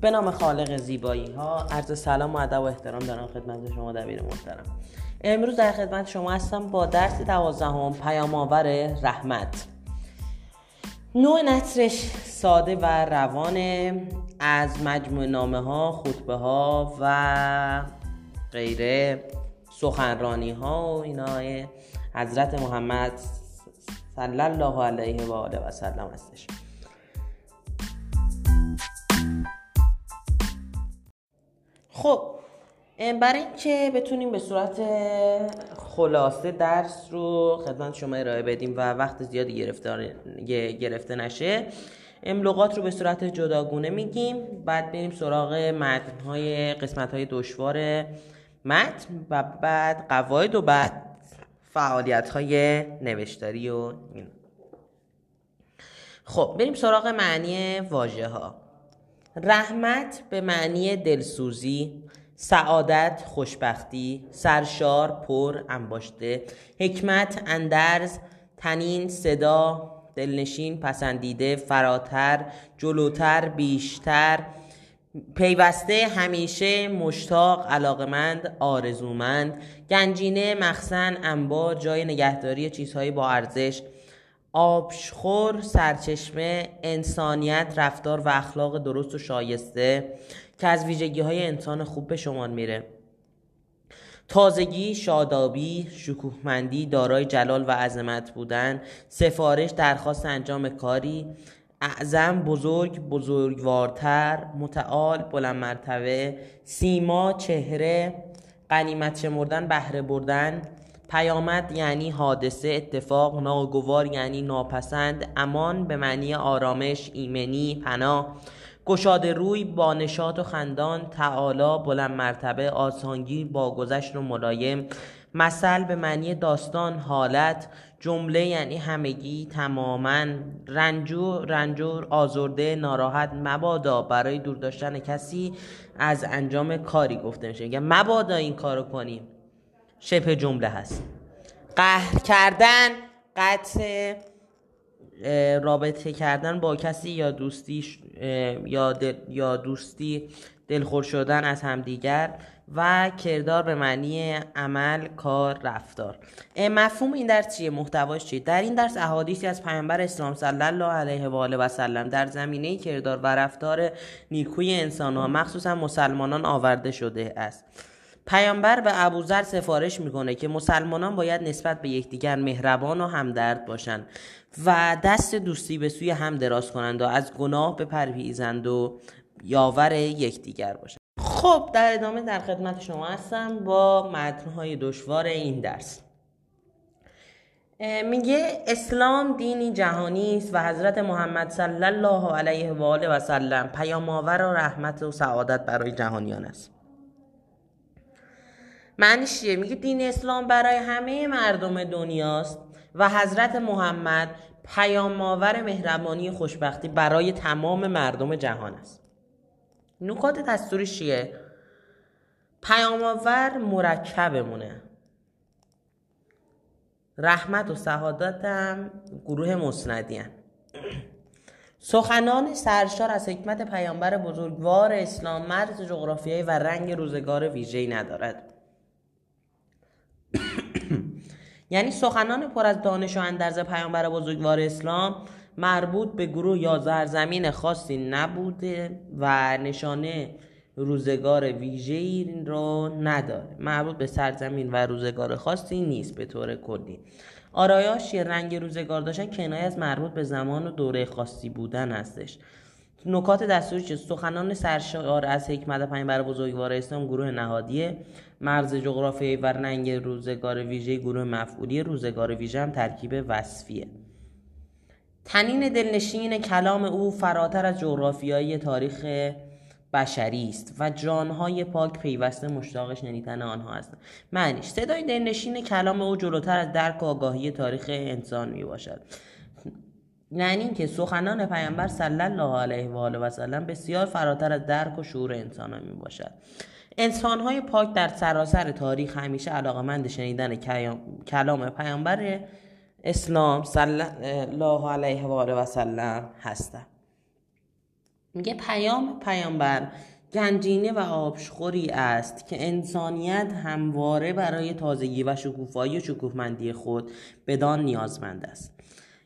به نام خالق زیبایی. ها عرض سلام و ادب و احترام دارم خدمت شما دبیر محترم. امروز در خدمت شما هستم با درس دوازدهم پیام آور رحمت. نوع نصرش ساده و روانه از مجموع نامه ها خطبه ها و غیره سخنرانی ها و اینا حضرت محمد صلی الله علیه و آله و سلم هستش. خب برای اینکه بتونیم به صورت خلاصه درس رو خدمت شما ارائه بدیم و وقت زیادی گرفته, گرفته نشه املغات رو به صورت جداگونه میگیم. بعد بریم سراغ متن های قسمت های دشوار متن و بعد قواعد و بعد فعالیت های نوشتاری و این. خب بریم سراغ معنی واژه ها رحمت به معنی دلسوزی سعادت خوشبختی سرشار پر انباشته حکمت اندرز تنین صدا دلنشین پسندیده فراتر جلوتر بیشتر پیوسته همیشه مشتاق علاقمند آرزومند گنجینه مخزن انبار جای نگهداری چیزهایی با ارزش. آبشخور سرچشمه انسانیت رفتار و اخلاق درست و شایسته که از ویژگی های انسان خوب به شما میره. تازگی، شادابی، شکوهمندی، دارای جلال و عظمت بودن، سفارش، درخواست انجام کاری، اعظم، بزرگ، بزرگوارتر، متعال، بلند مرتبه، سیما، چهره، قنیمت شمردن، بهره بردن، پیامد یعنی حادثه اتفاق ناگوار یعنی ناپسند امان به معنی آرامش ایمنی پناه. گشاده روی با نشاط و خندان تعالی بلند مرتبه آسانگیر با گذشت و ملایم. مثل به معنی داستان حالت جمله یعنی همگی تماما. رنجور رنجور آزرده ناراحت مبادا. برای دور داشتن کسی از انجام کاری گفته میشه. مبادا این کارو کنیم شبه جمله هست. قهر کردن قطع رابطه کردن با کسی یا دوستی یا, یا دوستی دلخور شدن از همدیگر و کردار به معنی عمل کار رفتار. مفهوم این درس چیه؟ محتواش چیه؟ در این درس احادیثی از پیامبر اسلام صلی الله علیه و آله و سلم در زمینه کردار و رفتار نیکوی انسان ها مخصوصا مسلمانان آورده شده است. پیامبر به ابوذر سفارش می‌کنه که مسلمانان باید نسبت به یکدیگر مهربان و همدرد باشند و دست دوستی به سوی هم دراز کنند و از گناه بپرهیزند و یاور یکدیگر باشند. خب در ادامه در خدمت شما هستم با متنهای دشوار این درس. میگه اسلام دینی جهانی است و حضرت محمد صلی الله علیه و آله و سلم پیام آور و رحمت و سعادت برای جهانیان است. معنیش چیه؟ میگه دین اسلام برای همه مردم دنیاست و حضرت محمد پیام آور مهربانی خوشبختی برای تمام مردم جهان است. نکات دستوریش چیه؟ پیام آور مرکبمونه. رحمت و سعادت هم گروه مسندی سخنان سرشار از حکمت پیامبر بزرگوار اسلام مرز جغرافیایی و رنگ روزگار ویژه‌ای ندارد. یعنی سخنان پر از دانش و اندرز پیامبر بزرگوار اسلام مربوط به گروه یا زرزمین خاصی نبوده و نشانه روزگار ویژه‌ای رو نداره. مربوط به سرزمین و روزگار خاصی نیست به طور کلی. آرایاش یه رنگ روزگار داشتن کنایه از مربوط به زمان و دوره خاصی بودن هستش. نکات دستوری سخنان سرشار از حکمت پیامبر بزرگوار اسلام گروه نهادیه مرز جغرافیایی و رنگ روزگار ویژه گروه مفعولی روزگار ویژه هم ترکیب وصفیه. تنین دلنشین کلام او فراتر از جغرافیایی تاریخ بشری است و جانهای پاک پیوسته مشتاق شنیدن آنها هستند معنیش صدای دلنشین کلام او جلوتر از درک آگاهی تاریخ انسان می باشد یعنی که سخنان پیامبر صلی الله علیه و آله و سلم بسیار فراتر از درک و شعور انسان می باشد انسان های پاک در سراسر تاریخ همیشه علاقمند شنیدن کلام پیامبر اسلام صلی الله علیه و آله و سلم هستند میگه پیام پیامبر گنجینه و آبشخوری است که انسانیت همواره برای تازگی و شکوفایی و شکوفمندی خود بدان نیازمند است.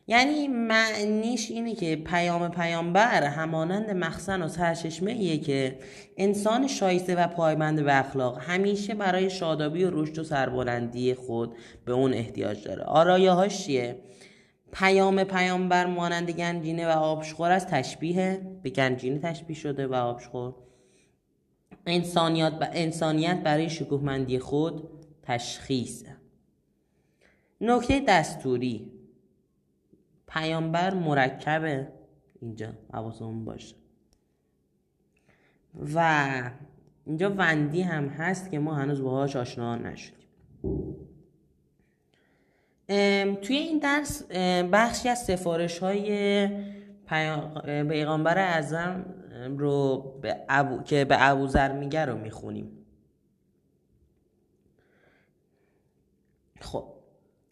یعنی معنیش اینه که پیام پیامبر همانند مخزن و سرچشمه ایه که انسان شایسته و پایبند به اخلاق همیشه برای شادابی و رشد و سربلندی خود به اون احتیاج داره. آرایه هاش چیه؟ پیام پیامبر مانند گنجینه و آبشخور از تشبیه به گنجینه تشبیه شده و آبشخور. انسانیت, انسانیت برای شکوهمندی خود تشخیص. نکته دستوری. پیامبر مرکبه اینجا حواسمون باشه. و اینجا وندی هم هست که ما هنوز باهاش آشنا نشدیم. توی این درس بخشی از سفارش های پیغمبر اعظم رو به ابو... که به ابوذر میگه رو می‌خونیم. خب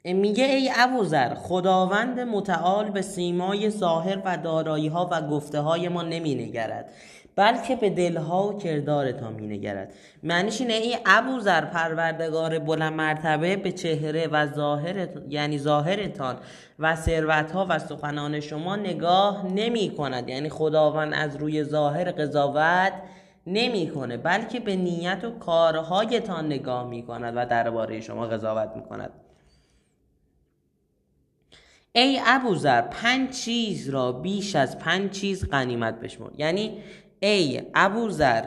میگه ای ابوذر خداوند متعال به سیمای ظاهر و دارایی ها و گفته های ما نمی نگرد بلکه به دلها و کردارتان می نگرد معنیش اینه ای ابوذر پروردگار بلند مرتبه به چهره و ظاهر یعنی ظاهرتان و ثروت ها و سخنان شما نگاه نمی کند یعنی خداوند از روی ظاهر قضاوت نمی‌کنه بلکه به نیت و کارهایتان نگاه می کند و درباره شما قضاوت می کند ای ابوذر پنج چیز را بیش از پنج چیز غنیمت بشمر یعنی ای ابوذر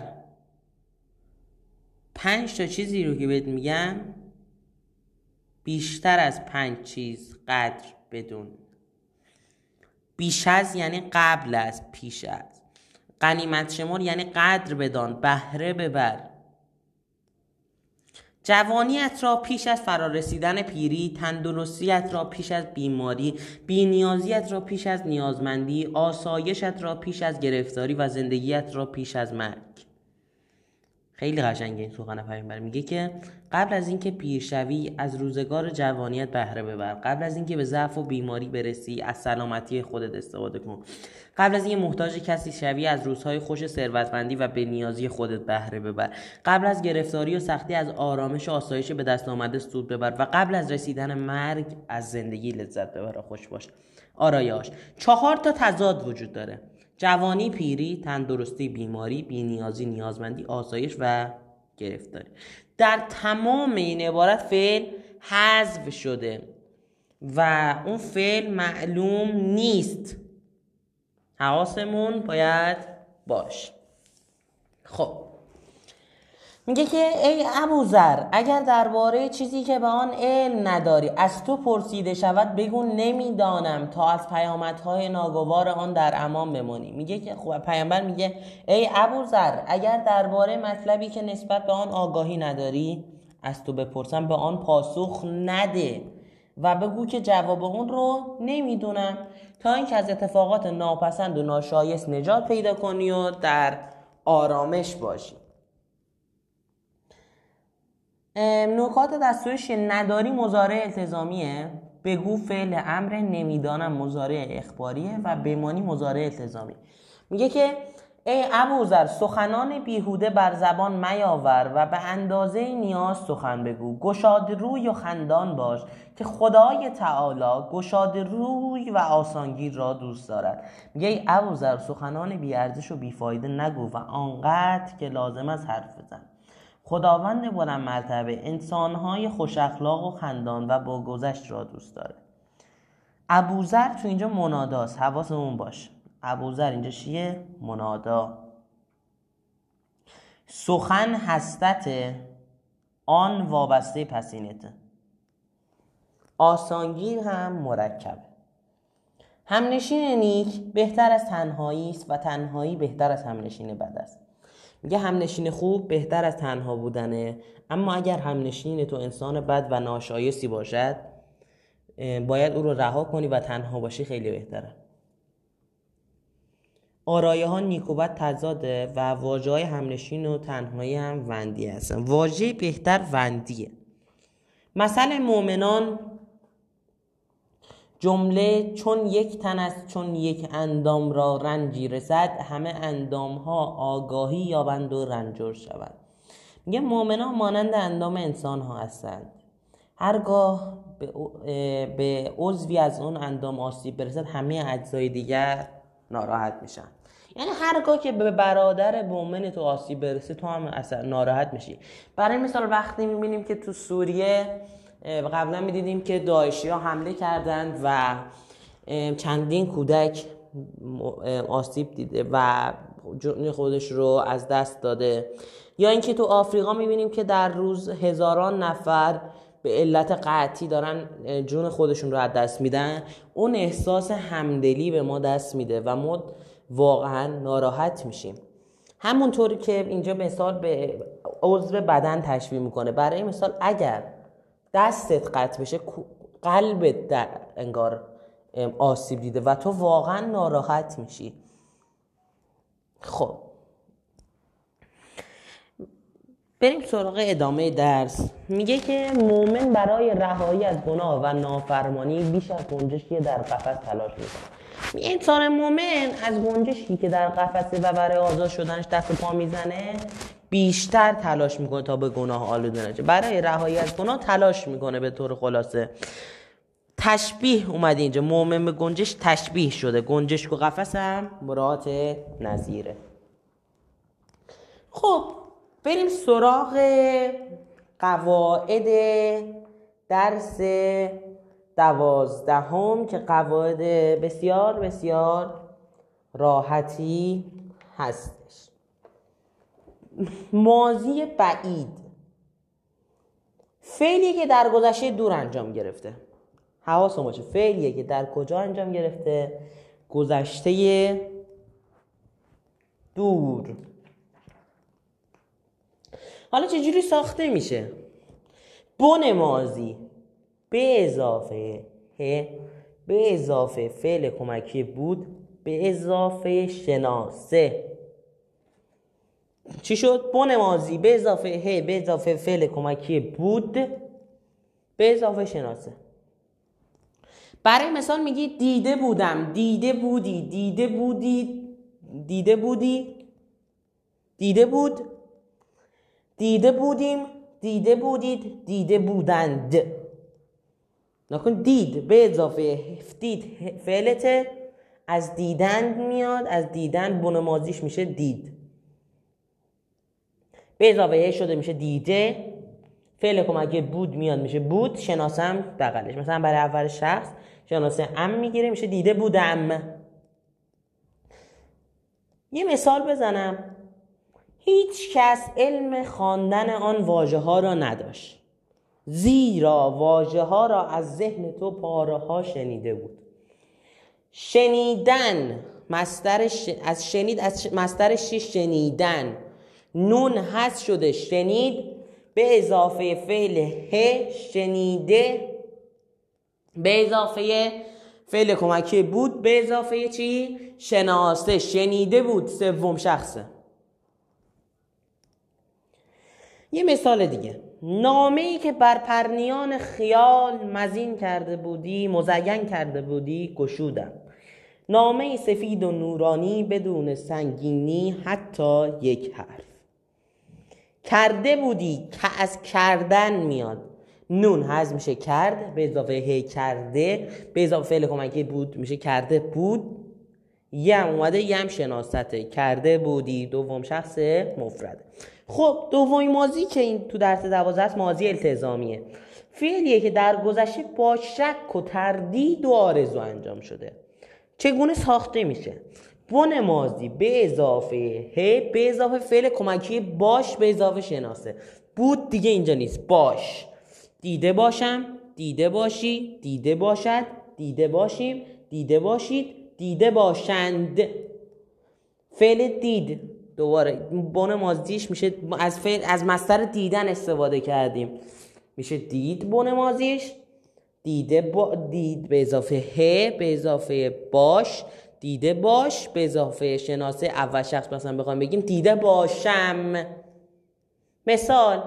پنج تا چیزی رو که بهت میگم بیشتر از پنج چیز قدر بدون. بیش از یعنی قبل از پیش از. غنیمت شمار یعنی قدر بدان بهره ببر. جوانیت را پیش از فرارسیدن پیری تندرستیت را پیش از بیماری بینیازیت را پیش از نیازمندی آسایشت را پیش از گرفتاری و زندگیت را پیش از مرگ. خیلی قشنگه این سخن پیامبر میگه که قبل از اینکه پیر شوی از روزگار جوانیت بهره ببر قبل از اینکه به ضعف و بیماری برسی از سلامتی خودت استفاده کن. قبل از اینکه محتاج کسی شوی از روزهای خوش ثروتمندی و به نیازی خودت بهره ببر. قبل از گرفتاری و سختی از آرامش و آسایش به دست آمده سود ببر و قبل از رسیدن مرگ از زندگی لذت ببر و خوش باش. آرایاش چهار تا تضاد وجود داره. جوانی پیری تندرستی بیماری بینیازی نیازمندی آسایش و گرفتاری. در تمام این عبارت فعل حذف شده و اون فعل معلوم نیست. حواسمون باید باش. خب. میگه که ای ابوذر اگر درباره چیزی که به آن علم نداری از تو پرسیده شود بگو نمی‌دانم تا از پیامدهای ناگوار آن در امان بمانی. میگه که خب پیامبر میگه ای ابوذر اگر درباره مطلبی که نسبت به آن آگاهی نداری از تو بپرسم به آن پاسخ نده و بگو که جواب اون رو نمی‌دونم. تا اینکه از اتفاقات ناپسند و ناشایست نجات پیدا کنی و در آرامش باشی. نکات دستورش نداری مزارع التزامیه. بگو فعل امر نمی‌دانم مزارع اخباریه و بمانی مزارع التزامی. میگه که ای ابوذر سخنان بیهوده بر زبان میاور و به اندازه نیاز سخن بگو. گشاد روی و خندان باش که خدای تعالی گشاد روی و آسانگیر را دوست دارد. میگه ای ابوذر سخنان بیارزش و بیفایده نگو و آنقدر که لازم از حرف بزن. خداوند بلند مرتبه انسانهای خوش اخلاق و خندان و با گذشت را دوست داره. ابوذر تو اینجا مناداست. حواسمون باشه. ابوذر اینجا چیه؟ منادا. سخن هستت آن وابسته پسینته. آسانگیر هم مرکبه. همنشین نیک بهتر از تنهایی است و تنهایی بهتر از همنشین بد است. میگه همنشین خوب بهتر از تنها بودنه. اما اگر همنشین تو انسان بد و ناشایستی باشد باید او رو رها کنی و تنها باشی خیلی بهتره. آرایه ها نیکوبت تضاده و واجه های همنشین و تنهایی هم وندی هستن. واژه بهتر وندیه. مثل مؤمنان جمله چون یک تن است چون یک اندام را رنجی رسد همه اندام ها آگاهی یابند و رنجور شوند. میگه مؤمنان مانند اندام انسان ها هستند. هرگاه به عضوی از اون اندام آسیب برسد همه اجزای دیگر ناراحت میشن. یعنی هرگاه که به برادر مؤمن تو آسیب برسه تو هم اصلا ناراحت میشی. برای مثال وقتی می‌بینیم که تو سوریه قبلا می‌دیدیم که داعشی ها حمله کردند و چندین کودک آسیب دیده و جون خودش رو از دست داده. یا اینکه تو آفریقا می‌بینیم که در روز هزاران نفر به علت قطعی دارن جون خودشون رو از دست میدن. اون احساس همدلی به ما دست میده و ما واقعا ناراحت میشیم. همونطوری که اینجا مثال به عضو بدن تشبیه می‌کنه. برای مثال اگر دستت قطع بشه قلبت در انگار آسیب دیده و تو واقعا ناراحت میشی. خب. بریم سراغ ادامه درس. میگه که مؤمن برای رهایی از گناه و نافرمانی بیش از گنجشکی در قفس تلاش می‌کنه انسان مؤمن از گنجشکی که در قفسه و برای آزاد شدنش دست پا می‌زنه بیشتر تلاش می‌کنه تا به گناه آلوده نشه. برای رهایی از گناه تلاش می‌کنه به طور خلاصه. تشبیه اومده اینجا. مؤمن به گنجش تشبیه شده. گنجشک و قفس هم مرات نظیره. خب بریم سراغ قواعد درس دوازدهم که قواعد بسیار بسیار راحتی هستش. مازی بعید. فعلیه که در گذشته دور انجام گرفته. حواس باشه فعلیه که در کجا انجام گرفته؟ گذشته دور. حالا چجوری ساخته میشه؟ بن مازی به اضافه ه به اضافه فعل کمکی بود. به اضافه شناسه. چی شد؟ بن مازی به اضافه ه به اضافه فعل کمکی بود به اضافه شناسه. برای مثال میگی دیده بودم دیده بودی دیده بودی دیده بودی دیده بود دیده بودیم دیده بودید دیده بودند. نکن دید به اضافه دید فعلته از دیدند میاد از دیدن بن مازیش میشه دید. به اضافه شده میشه دیده فعل کمکی بود میاد میشه بود شناسم بغلش. مثلا برای اول شخص شناسه ام می‌گیره میشه دیده بودم. یه مثال بزنم. هیچ کس علم خواندن آن واژه ها را نداشت. زیرا واژه ها را از ذهن تو پاره ها شنیده بود. شنیدن مستر از شنید از مستر شنیدن. نون هست شده شنید به اضافه فعل ه شنیده به اضافه فعل کمکی بود به اضافه چی؟ شناسه شنیده بود سوم شخصه. یه مثال دیگه. نامه ای که بر پرنیان خیال مزین کرده بودی مزین کرده بودی گشودم. نامه سفید و نورانی بدون سنگینی حتی یک حرف. کرده بودی که از کردن میاد. نون هز میشه کرد به اضافه هی کرده به اضافه فعل کمکی بود میشه کرده بود. یم اومده یم شناسته. کرده بودی دوم شخص مفرده. خب دومی مازی که این تو درس دوازده است مازی التزامیه. فعلیه که در گذشته با شک و تردید و آرزو انجام شده. چگونه ساخته میشه؟ بن مازی به اضافه ه به اضافه فعل کمکی باش به اضافه شناسه. بود دیگه اینجا نیست. باش. دیده باشم دیده باشی دیده باشد دیده باشیم دیده باشید دیده باشند. فعل دید. دوباره بن مازیش میشه از فعل از مستر دیدن استفاده کردیم. میشه دید بن مازیش دیده با دید به اضافه ه به اضافه باش دیده باش به اضافه شناسه اول شخص مثلا بخوام بگیم دیده باشم. مثال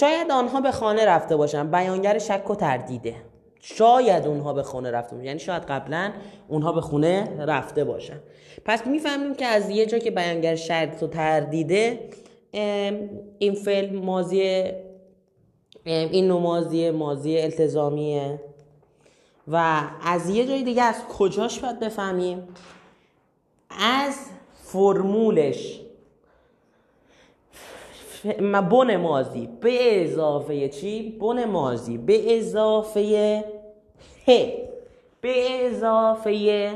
شاید آنها به خانه رفته باشن بیانگر شک و تردیده. شاید اونها به خونه رفته باشن یعنی شاید قبلا اونها به خونه رفته باشن. پس می‌فهمیم که از یه جا که بیانگر شرط و تردیده این فعل ماضی این ماضی ماضی التزامیه. و از یه جای دیگه از کجاش باید بفهمیم؟ از فرمولش. بن مازی به اضافه چی؟ بن مازی به اضافه ه. به اضافه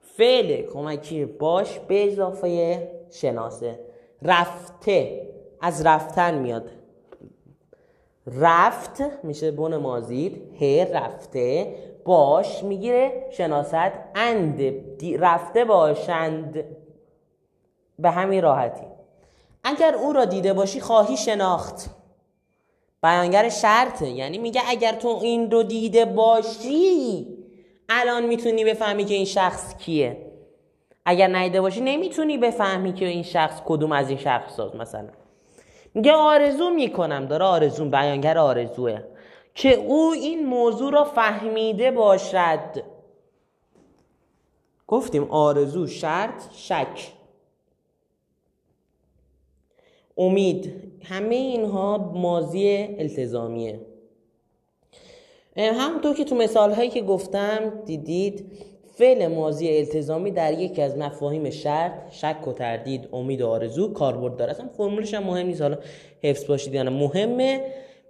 فعل. کمکی باش. به اضافه شناسه. رفته. از رفتن میاد. رفت میشه بن مازید ه رفته باش می‌گیره شناست اند رفته باشند. به همین راحتی. اگر او را دیده باشی خواهی شناخت. بیانگر شرطه یعنی میگه اگر تو این رو دیده باشی الان می‌تونی بفهمی که این شخص کیه. اگر ندیده باشی نمی‌تونی بفهمی که این شخص کدوم از این شخص مثلا. میگه آرزو می‌کنم داره آرزو بیانگر آرزوه. که او این موضوع را فهمیده باشد. گفتیم آرزو شرط شک. امید همه اینها ماضی التزامیه. همونطور که تو مثال هایی که گفتم دیدید فعل ماضی التزامی در یکی از مفاهیم شرط شک و تردید امید و آرزو کاربرد داره. اصلا فرمولش هم مهم نیست. حالا حفظ باشید یعنی مهمه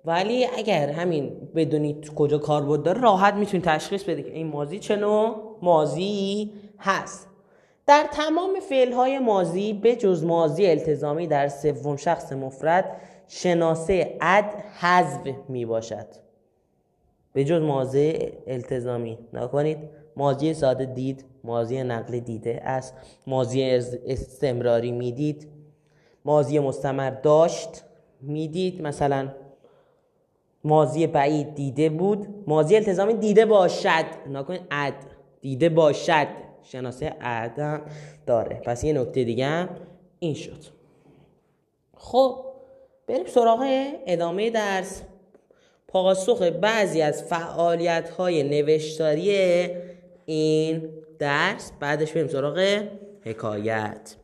ولی اگر همین بدونید کجا کاربرد داره راحت می‌تونید تشخیص بدید که این ماضی چه نوع ماضی هست. در تمام های ماضی به جز ماضی التزامی در سوم شخص مفرد شناسه اد حذف می باشد به جز ماضی التزامی. نکنید. ماضی ساده دید ماضی نقل دیده است. ماضی استمراری می‌دید. ماضی مستمر داشت می‌دید. مثلا ماضی بعید دیده بود. ماضی التزامی دیده باشد. نکنید اد دیده باشد. شناسه عدم داره. پس یه نکته دیگه هم این شد. خب بریم سراغ ادامه درس. پاسخ بعضی از فعالیت های نوشتاری این درس. بعدش بریم سراغ حکایت.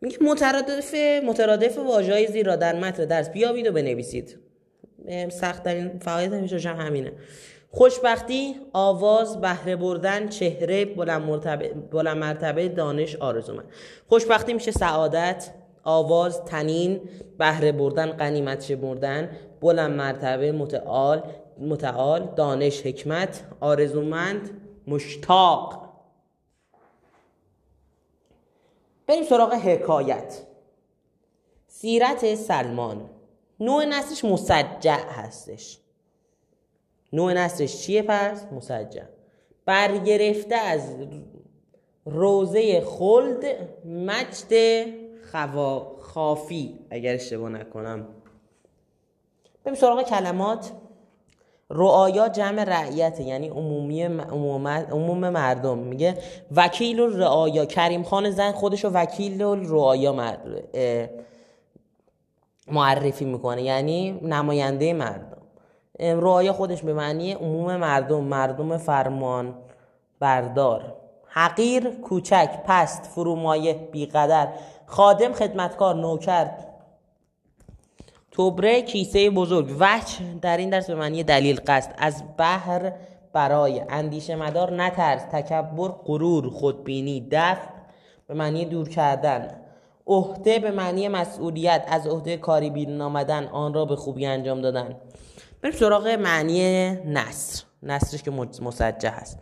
میگه مترادف مترادف واژه‌های زیر را در متن درس بیابید و بنویسید. سخت ترین فعالیت همیشه همینه. خوشبختی آواز بهره بردن چهره بلند مرتبه, بلند مرتبه دانش آرزومند خوشبختی میشه سعادت آواز تنین بهره بردن غنیمت بردن. بلند مرتبه متعال متعال دانش حکمت آرزومند مشتاق. بریم سراغ حکایت. سیرت سلمان. نوع نسلش مسجع هستش. نوع نصرش چیه پس؟ مسجع. برگرفته از روزه خلد مجد خوا خافی. اگر اشتباه نکنم. بریم سراغ کلمات. رعایا جمع رعیت یعنی عمومی عموم مردم. میگه وکیل رعایا کریم خان زن خودش رو وکیل رعایا معرفی می‌کنه یعنی نماینده مردم. رعایا خودش به معنی عموم مردم مردم فرمان بردار حقیر کوچک پست فرومایه بیقدر. خادم خدمتکار نوکر. توبره کیسه بزرگ. وچ در این درس به معنی دلیل قصد. از بحر برای. اندیشه مدار نترس. تکبر غرور خودبینی. دفع به معنی دور کردن. عهده به معنی مسئولیت. از عهده کاری بیرون آمدن. آن را به خوبی انجام دادن. بریم سراغ معنی نصر. نصرش که مسجه هست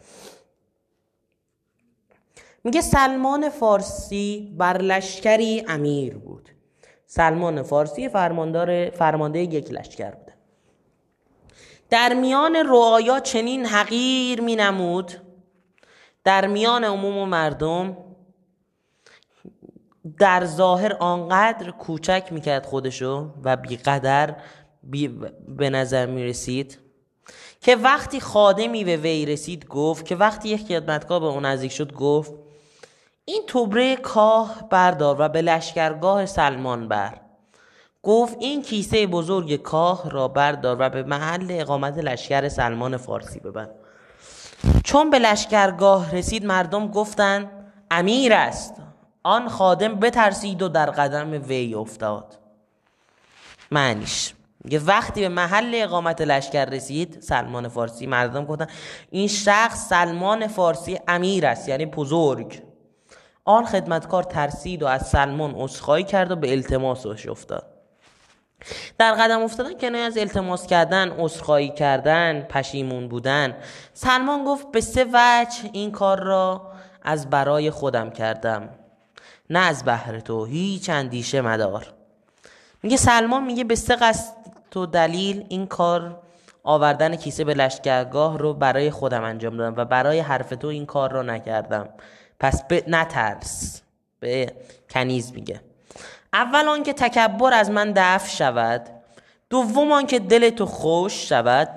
میگه سلمان فارسی بر لشکری امیر بود. سلمان فارسی فرماندار فرمانده یک لشکر بوده. در میان رعایا چنین حقیر می نمود. در میان عموم و مردم در ظاهر آنقدر کوچک می‌کرد خودشو و بیقدر به نظر می رسید که وقتی خادمی به وی رسید گفت که وقتی یک خدمتگاه به اون نزدیک شد گفت این توبره کاه بردار و به لشکرگاه سلمان بر. گفت این کیسه بزرگ کاه را بردار و به محل اقامت لشکر سلمان فارسی ببر چون به لشکرگاه رسید مردم گفتند امیر است. آن خادم بترسید و در قدم وی افتاد. معنیش یه وقتی به محل اقامت لشکر رسید سلمان فارسی مردم گفتن این شخص سلمان فارسی امیر است یعنی بزرگ. آن خدمتکار ترسید و از سلمان عذرخواهی کرد و به التماسش افتاد. در قدم افتادن کنایه از التماس کردن عذرخواهی کردن پشیمون بودن سلمان گفت به سه وجه این کار را از برای خودم کردم. نه از بهر تو هیچ اندیشه مدار. میگه سلمان میگه به سه قصد تو دلیل این کار آوردن کیسه به لشکرگاه رو برای خودم انجام دادم و برای حرف تو این کار رو نکردم. پس به نترس. به کنیز میگه. اول آنکه تکبر از من دفع شود. دوم آنکه دل تو خوش شود.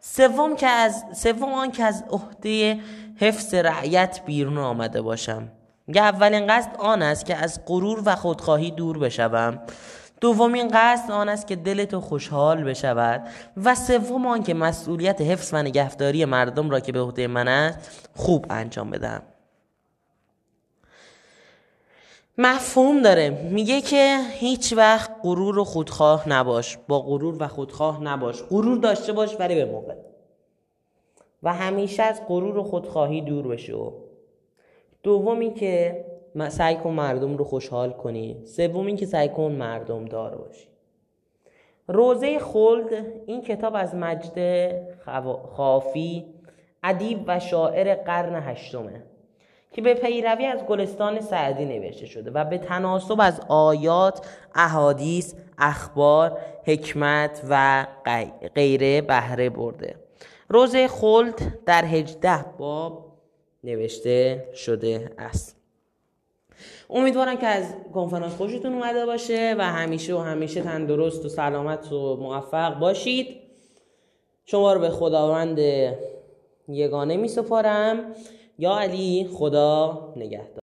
سوم که از سوم آنکه از عهده حفظ رعیت بیرون آمده باشم. میگه اولین قصد آن است که از غرور و خودخواهی دور بشوم. دومین قصد آن است که دل تو خوشحال بشود. و سوم آن که مسئولیت حفظ و نگهداری مردم را که به عهده من است خوب انجام بدم مفهوم داره. میگه که هیچ وقت غرور و خودخواه نباش. با غرور و خودخواه نباش. غرور داشته باش ولی به موقع. و همیشه از غرور و خودخواهی دور بشو دومی که سعی کن مردم رو خوشحال کنی. سومی که سعی کن مردم دار باشی. روزه خلد این کتاب از مجد خافی ادیب و شاعر قرن هشتمه. که به پیروی از گلستان سعدی نوشته شده و به تناسب از آیات، احادیث، اخبار، حکمت و غیره بهره برده. روزه خلد در هجده باب نوشته شده است. امیدوارم که از کنفرانس خوشتون اومده باشه و همیشه و همیشه تندرست و سلامت و موفق باشید. شما رو به خداوند یگانه می سپارم یا علی خدا نگهدار.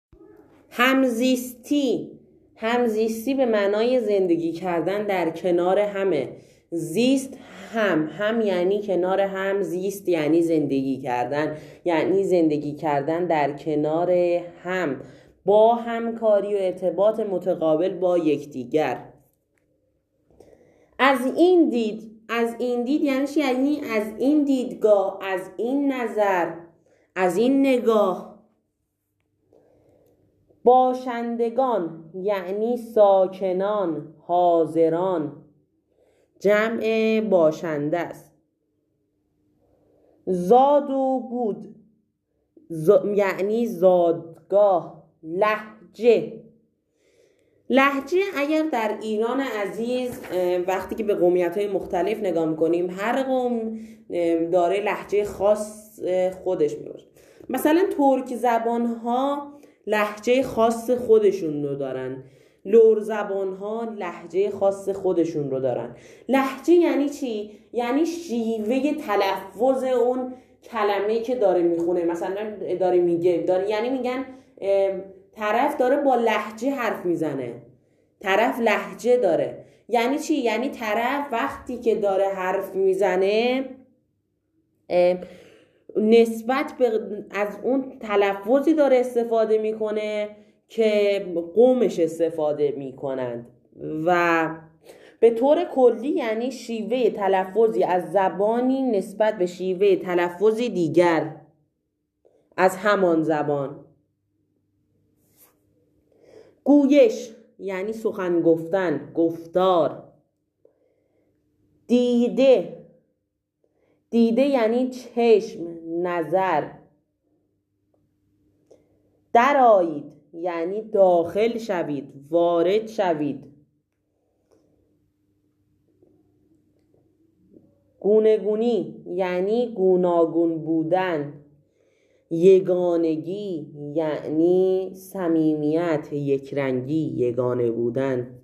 همزیستی. همزیستی به معنای زندگی کردن در کنار همه. زیست هم. هم یعنی کنار هم. زیست یعنی زندگی کردن. یعنی زندگی کردن در کنار هم. با همکاری و ارتباط متقابل با یکدیگر. از این دید از این دید یعنی یعنی از این دیدگاه از این نظر از این نگاه. باشندگان یعنی ساکنان حاضران. جمع باشنده است. زاد و بود. یعنی زادگاه لحجه لحجه اگر در ایران عزیز وقتی که به قومیت های مختلف نگاه می‌کنیم هر قوم داره لحجه خاص خودش می‌باشه. مثلا ترک زبان ها لحجه خاص خودشون رو دارن. لور زبان ها لحجه خاص خودشون رو دارن. لحجه یعنی چی؟ یعنی شیوه تلفظ اون کلمه که داره می‌خونه. مثلا داره میگه داره یعنی میگن طرف داره با لحجه حرف می‌زنه. طرف لحجه داره. یعنی چی؟ یعنی طرف وقتی که داره حرف می‌زنه نسبت به از اون تلفظی داره استفاده می‌کنه که قومش استفاده می‌کنند. و به طور کلی یعنی شیوه تلفظی از زبانی نسبت به شیوه تلفظی دیگر از همان زبان. گویش یعنی سخن گفتن گفتار. دیده. دیده یعنی چشم. نظر. درایید یعنی داخل شوید وارد شوید. گونگونی یعنی گوناگون بودن. یگانگی یعنی صمیمیت یکرنگی یگانه بودن.